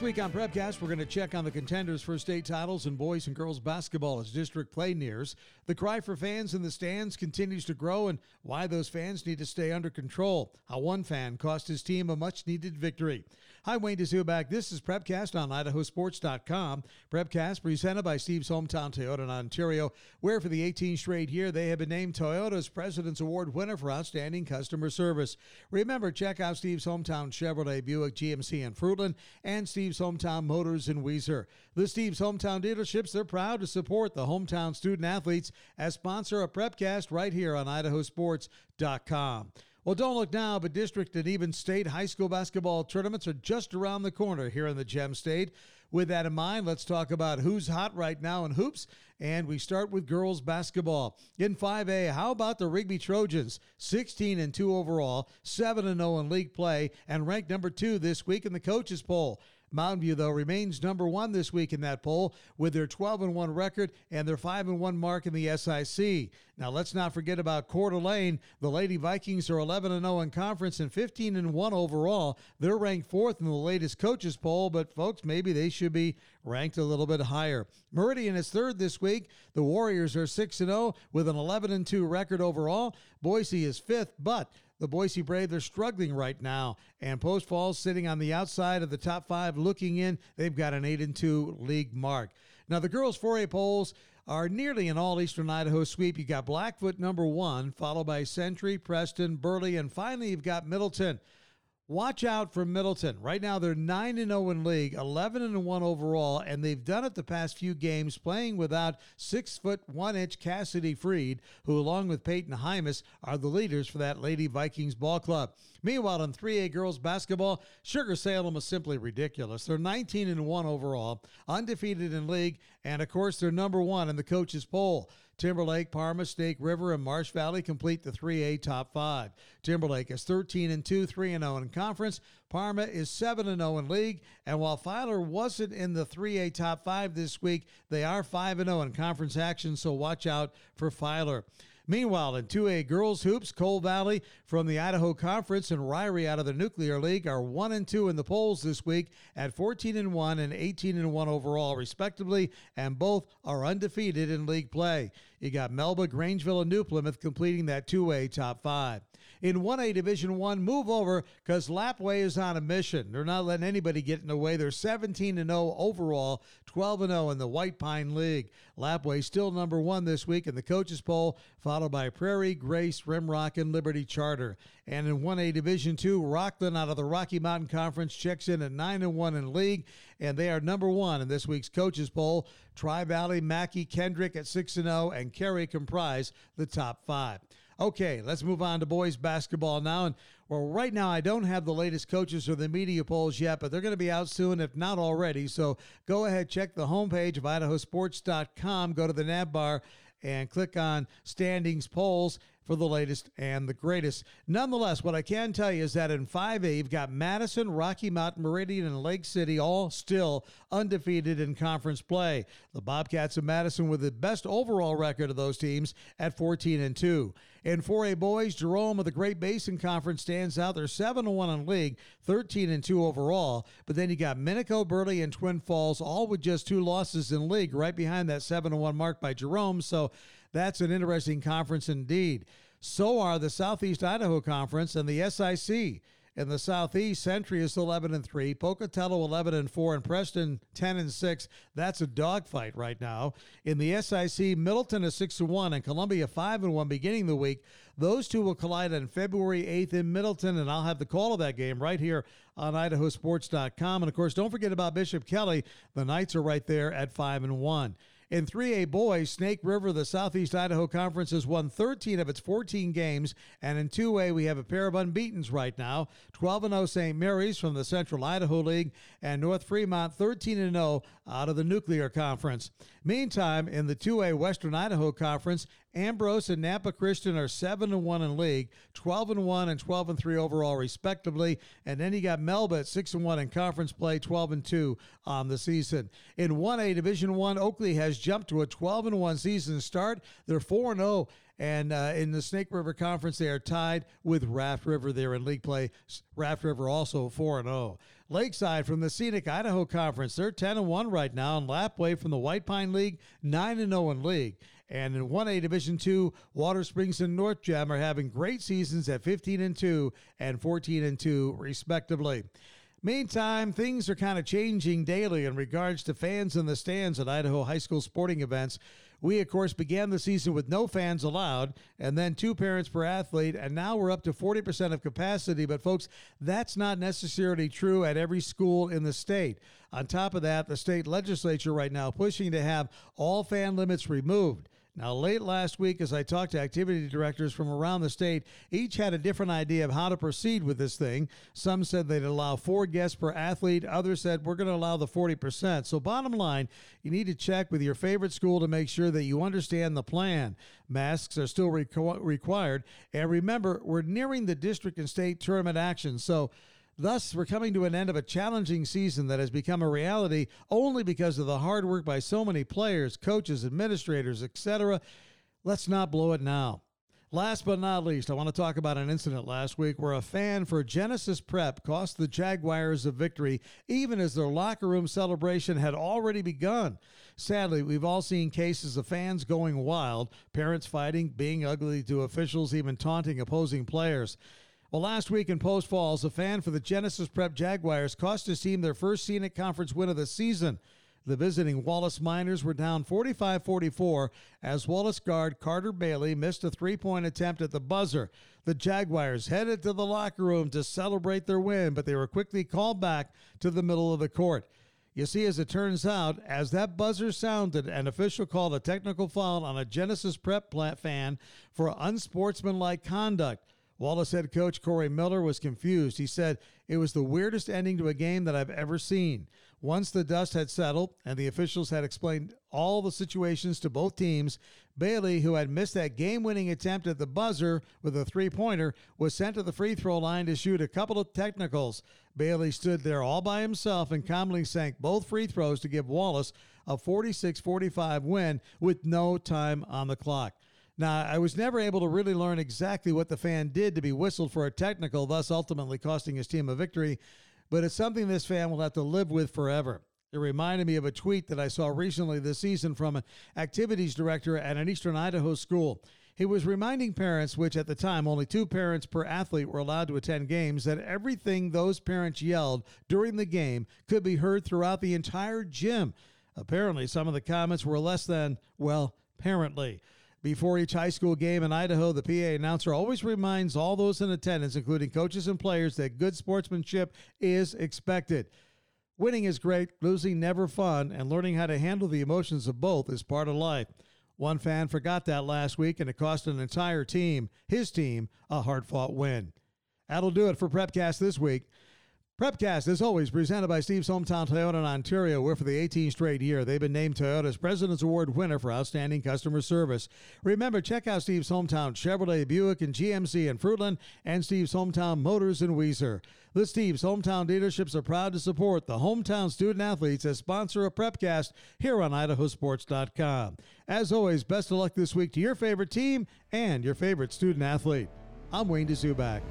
week on Prepcast, we're going to check on the contenders for state titles in boys and girls basketball as district play nears. The cry for fans in the stands continues to grow and why those fans need to stay under control. How one fan cost his team a much needed victory. Hi, Wayne back. This is Prepcast on IdahoSports.com. Prepcast presented by Steve's Hometown Toyota in Ontario, where for the 18th straight year they have been named Toyota's President's Award winner for outstanding customer service. Remember, check out Steve's Hometown Chevrolet, Buick, GMC, and Fruitland and Steve's Hometown Motors in Weiser. The Steve's Hometown dealerships, they're proud to support the hometown student athletes as sponsor a Prepcast right here on idahosports.com. Well, don't look now, but district and even state high school basketball tournaments are just around the corner here in the Gem State. With that in mind, let's talk about who's hot right now in hoops. And we start with girls basketball. In 5A, how about the Rigby Trojans? 16 and 2 overall, 7 and 0 in league play, and ranked number 2 this week in the coaches poll. Mountain View, though, remains number one this week in that poll with their 12 and 1 record and their 5 and 1 mark in the SIC. Now, let's not forget about Coeur d'Alene. The Lady Vikings are 11 and 0 in conference and 15 and 1 overall. They're ranked fourth in the latest coaches poll, but folks, maybe they should be ranked a little bit higher. Meridian is third this week. The Warriors are 6 and 0 with an 11 and 2 record overall. Boise is fifth, but the Boise Brave, they're struggling right now. And Post Falls sitting on the outside of the top five looking in. They've got an 8 and 2 league mark. Now, the girls' 4A polls are nearly an all Eastern Idaho sweep. You got Blackfoot number one, followed by Century, Preston, Burley, and finally you've got Middleton. Watch out for Middleton. Right now, they're 9 0 in league, 11 1 overall, and they've done it the past few games playing without 6 foot 1 inch Cassidy Freed, who, along with Peyton Hymus, are the leaders for that Lady Vikings ball club. Meanwhile, in 3A girls basketball, Sugar Salem is simply ridiculous. They're 19 and 1 overall, undefeated in league, and of course, they're number one in the coaches' poll. Timberlake, Parma, Snake River, and Marsh Valley complete the 3A top five. Timberlake is 13 and 2, 3 and 0 in conference. Parma is 7 and 0 in league. And while Filer wasn't in the 3A top five this week, they are 5 and 0 in conference action, so watch out for Filer. Meanwhile, in 2A girls hoops, Cole Valley from the Idaho Conference and Ririe out of the Nuclear League are 1 and 2 in the polls this week at 14 and 1 and 18 and 1 overall respectively, and both are undefeated in league play. You got Melba, Grangeville and New Plymouth completing that 2A top 5. In 1A Division 1, move over cuz Lapwai is on a mission. They're not letting anybody get in the way. They're 17 and 0 overall, 12 and 0 in the White Pine League. Lapwai still number 1 this week in the coaches poll followed by Prairie, Grace, Rimrock, and Liberty Charter. And in 1A Division 2, Rockland out of the Rocky Mountain Conference checks in at 9 1 in league, and they are number 1 in this week's coaches poll. Tri Valley, Mackay, Kendrick at 6 0, and oh, Carey comprise the top 5. Okay, let's move on to boys basketball now. And well, right now I don't have the latest coaches or the media polls yet, but they're going to be out soon, if not already. So go ahead, check the homepage of idahosports.com, go to the nav bar, and click on standings polls for the latest and the greatest. Nonetheless, what I can tell you is that in 5A, you've got Madison, Rocky Mountain, Meridian, and Lake City all still undefeated in conference play. The Bobcats of Madison with the best overall record of those teams at 14 and 2. In 4A boys, Jerome of the Great Basin Conference stands out. They're 7 1 in league, 13 and 2 overall. But then you got Minico, Burley, and Twin Falls, all with just two losses in league, right behind that 7 1 mark by Jerome. So that's an interesting conference indeed. So are the Southeast Idaho Conference and the SIC. In the Southeast, Century is 11 and 3, Pocatello 11 and 4, and Preston 10 and 6. That's a dogfight right now. In the SIC, Middleton is 6 and 1 and Columbia 5 and 1 beginning the week. Those two will collide on February 8th in Middleton, and I'll have the call of that game right here on idahosports.com. And of course, don't forget about Bishop Kelly. The Knights are right there at 5 and 1. In 3A boys, Snake River, the Southeast Idaho Conference, has won 13 of its 14 games. And in 2A, we have a pair of unbeatens right now 12 0 St. Maries from the Central Idaho League, and North Fremont 13 0 out of the Nuclear Conference. Meantime, in the 2A Western Idaho Conference, Ambrose and Nampa Christian are 7 1 in league, 12 and 1 and 12 and 3 overall, respectively. And then you got Melba at 6 1 in conference play, 12 and 2 on the season. In 1A Division 1, Oakley has jumped to a 12 and 1 season start. They're 4 and 0 And uh, in the Snake River Conference, they are tied with Raft River there in league play. Raft River also 4 0. Lakeside from the Scenic Idaho Conference, they're 10 1 right now. And Lapwai from the White Pine League, 9 0 in league. And in 1A Division 2, Watersprings and North Gem are having great seasons at 15 and 2 and 14 and 2, respectively. Meantime, things are kind of changing daily in regards to fans in the stands at Idaho high school sporting events. We, of course, began the season with no fans allowed and then two parents per athlete, and now we're up to 40% of capacity. But, folks, that's not necessarily true at every school in the state. On top of that, the state legislature right now pushing to have all fan limits removed. Now, late last week, as I talked to activity directors from around the state, each had a different idea of how to proceed with this thing. Some said they'd allow four guests per athlete, others said we're going to allow the 40%. So, bottom line, you need to check with your favorite school to make sure that you understand the plan. Masks are still requ- required. And remember, we're nearing the district and state tournament action. So, Thus, we're coming to an end of a challenging season that has become a reality only because of the hard work by so many players, coaches, administrators, etc. Let's not blow it now. Last but not least, I want to talk about an incident last week where a fan for Genesis Prep cost the Jaguars a victory, even as their locker room celebration had already begun. Sadly, we've all seen cases of fans going wild, parents fighting, being ugly to officials, even taunting opposing players. Well, last week in Post Falls, a fan for the Genesis Prep Jaguars cost his team their first scenic conference win of the season. The visiting Wallace Miners were down 45 44 as Wallace guard Carter Bailey missed a three point attempt at the buzzer. The Jaguars headed to the locker room to celebrate their win, but they were quickly called back to the middle of the court. You see, as it turns out, as that buzzer sounded, an official called a technical foul on a Genesis Prep fan for unsportsmanlike conduct. Wallace head coach Corey Miller was confused. He said, It was the weirdest ending to a game that I've ever seen. Once the dust had settled and the officials had explained all the situations to both teams, Bailey, who had missed that game winning attempt at the buzzer with a three pointer, was sent to the free throw line to shoot a couple of technicals. Bailey stood there all by himself and calmly sank both free throws to give Wallace a 46 45 win with no time on the clock. Now, I was never able to really learn exactly what the fan did to be whistled for a technical, thus ultimately costing his team a victory, but it's something this fan will have to live with forever. It reminded me of a tweet that I saw recently this season from an activities director at an Eastern Idaho school. He was reminding parents, which at the time only two parents per athlete were allowed to attend games, that everything those parents yelled during the game could be heard throughout the entire gym. Apparently, some of the comments were less than, well, apparently. Before each high school game in Idaho, the PA announcer always reminds all those in attendance, including coaches and players, that good sportsmanship is expected. Winning is great, losing never fun, and learning how to handle the emotions of both is part of life. One fan forgot that last week, and it cost an entire team, his team, a hard fought win. That'll do it for Prepcast this week. Prepcast, is always, presented by Steve's Hometown Toyota in Ontario, where for the 18th straight year, they've been named Toyota's President's Award winner for outstanding customer service. Remember, check out Steve's Hometown Chevrolet, Buick, and GMC in Fruitland, and Steve's Hometown Motors in Weiser. The Steve's Hometown dealerships are proud to support the hometown student athletes as sponsor of Prepcast here on idahosports.com. As always, best of luck this week to your favorite team and your favorite student athlete. I'm Wayne DeZubak.